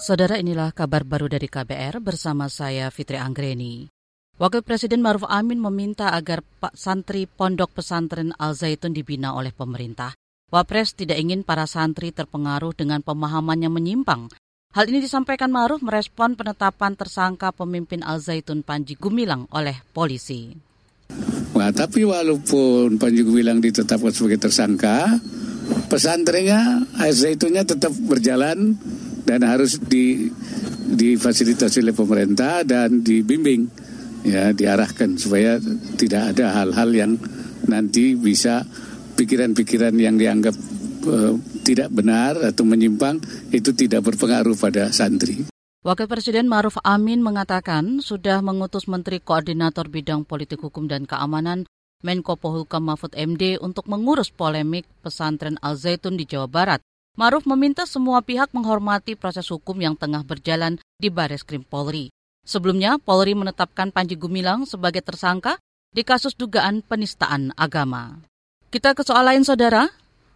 Saudara inilah kabar baru dari KBR bersama saya Fitri Anggreni. Wakil Presiden Maruf Amin meminta agar Pak Santri Pondok Pesantren Al Zaitun dibina oleh pemerintah. Wapres tidak ingin para santri terpengaruh dengan pemahaman yang menyimpang. Hal ini disampaikan Maruf merespon penetapan tersangka pemimpin Al Zaitun Panji Gumilang oleh polisi. Wah, tapi walaupun Panji Gumilang ditetapkan sebagai tersangka, pesantrennya Al Zaitunnya tetap berjalan dan harus di difasilitasi oleh pemerintah dan dibimbing ya diarahkan supaya tidak ada hal-hal yang nanti bisa pikiran-pikiran yang dianggap uh, tidak benar atau menyimpang itu tidak berpengaruh pada santri. Wakil Presiden Maruf Amin mengatakan sudah mengutus Menteri Koordinator Bidang Politik Hukum dan Keamanan Menko Polhukam Mahfud MD untuk mengurus polemik pesantren Al Zaitun di Jawa Barat. Maruf meminta semua pihak menghormati proses hukum yang tengah berjalan di Baris Krim Polri. Sebelumnya, Polri menetapkan Panji Gumilang sebagai tersangka di kasus dugaan penistaan agama. Kita ke soal lain, Saudara.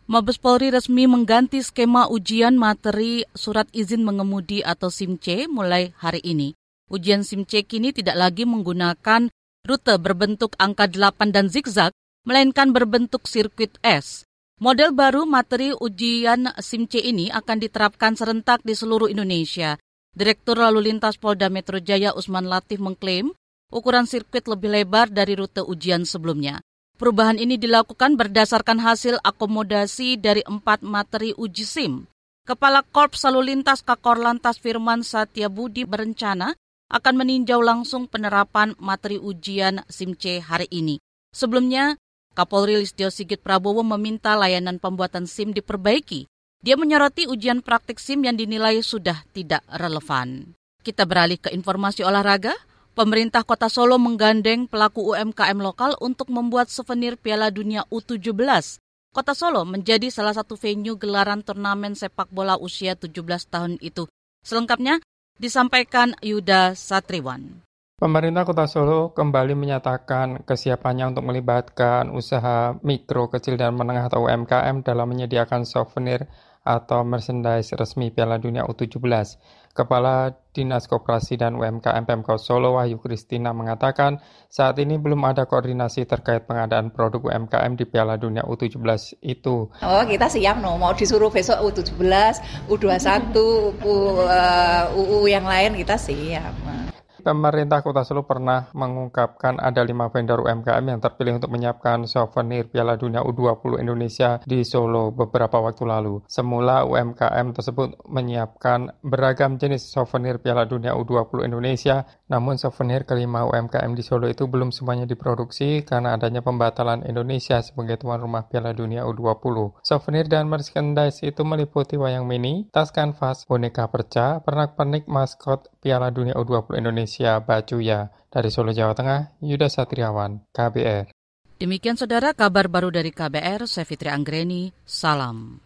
Mabes Polri resmi mengganti skema ujian materi surat izin mengemudi atau SIM-C mulai hari ini. Ujian SIM-C kini tidak lagi menggunakan rute berbentuk angka 8 dan zigzag, melainkan berbentuk sirkuit S. Model baru materi ujian SIM-C ini akan diterapkan serentak di seluruh Indonesia. Direktur Lalu Lintas Polda Metro Jaya Usman Latif mengklaim ukuran sirkuit lebih lebar dari rute ujian sebelumnya. Perubahan ini dilakukan berdasarkan hasil akomodasi dari empat materi uji SIM. Kepala Korps Lalu Lintas Kakor Lantas Firman Satya Budi berencana akan meninjau langsung penerapan materi ujian SIM-C hari ini. Sebelumnya, Kapolri Listio Sigit Prabowo meminta layanan pembuatan SIM diperbaiki. Dia menyoroti ujian praktik SIM yang dinilai sudah tidak relevan. Kita beralih ke informasi olahraga. Pemerintah Kota Solo menggandeng pelaku UMKM lokal untuk membuat souvenir Piala Dunia U17. Kota Solo menjadi salah satu venue gelaran turnamen sepak bola usia 17 tahun itu. Selengkapnya disampaikan Yuda Satriwan. Pemerintah Kota Solo kembali menyatakan kesiapannya untuk melibatkan usaha mikro, kecil, dan menengah atau UMKM dalam menyediakan souvenir atau merchandise resmi Piala Dunia U17. Kepala Dinas Koperasi dan UMKM Pemkot Solo Wahyu Kristina mengatakan saat ini belum ada koordinasi terkait pengadaan produk UMKM di Piala Dunia U17 itu. Oh kita siap no, mau disuruh besok U17, U21, U, uh, UU yang lain kita siap. Pemerintah Kota Solo pernah mengungkapkan ada lima vendor UMKM yang terpilih untuk menyiapkan souvenir Piala Dunia U20 Indonesia di Solo beberapa waktu lalu. Semula UMKM tersebut menyiapkan beragam jenis souvenir Piala Dunia U20 Indonesia, namun souvenir kelima UMKM di Solo itu belum semuanya diproduksi karena adanya pembatalan Indonesia sebagai tuan rumah Piala Dunia U20. Souvenir dan merchandise itu meliputi wayang mini, tas kanvas, boneka perca, pernak-pernik maskot Piala Dunia U20 Indonesia, Bacuya. Dari Solo, Jawa Tengah, Yuda Satriawan, KBR. Demikian saudara kabar baru dari KBR, saya Fitri Anggreni, salam.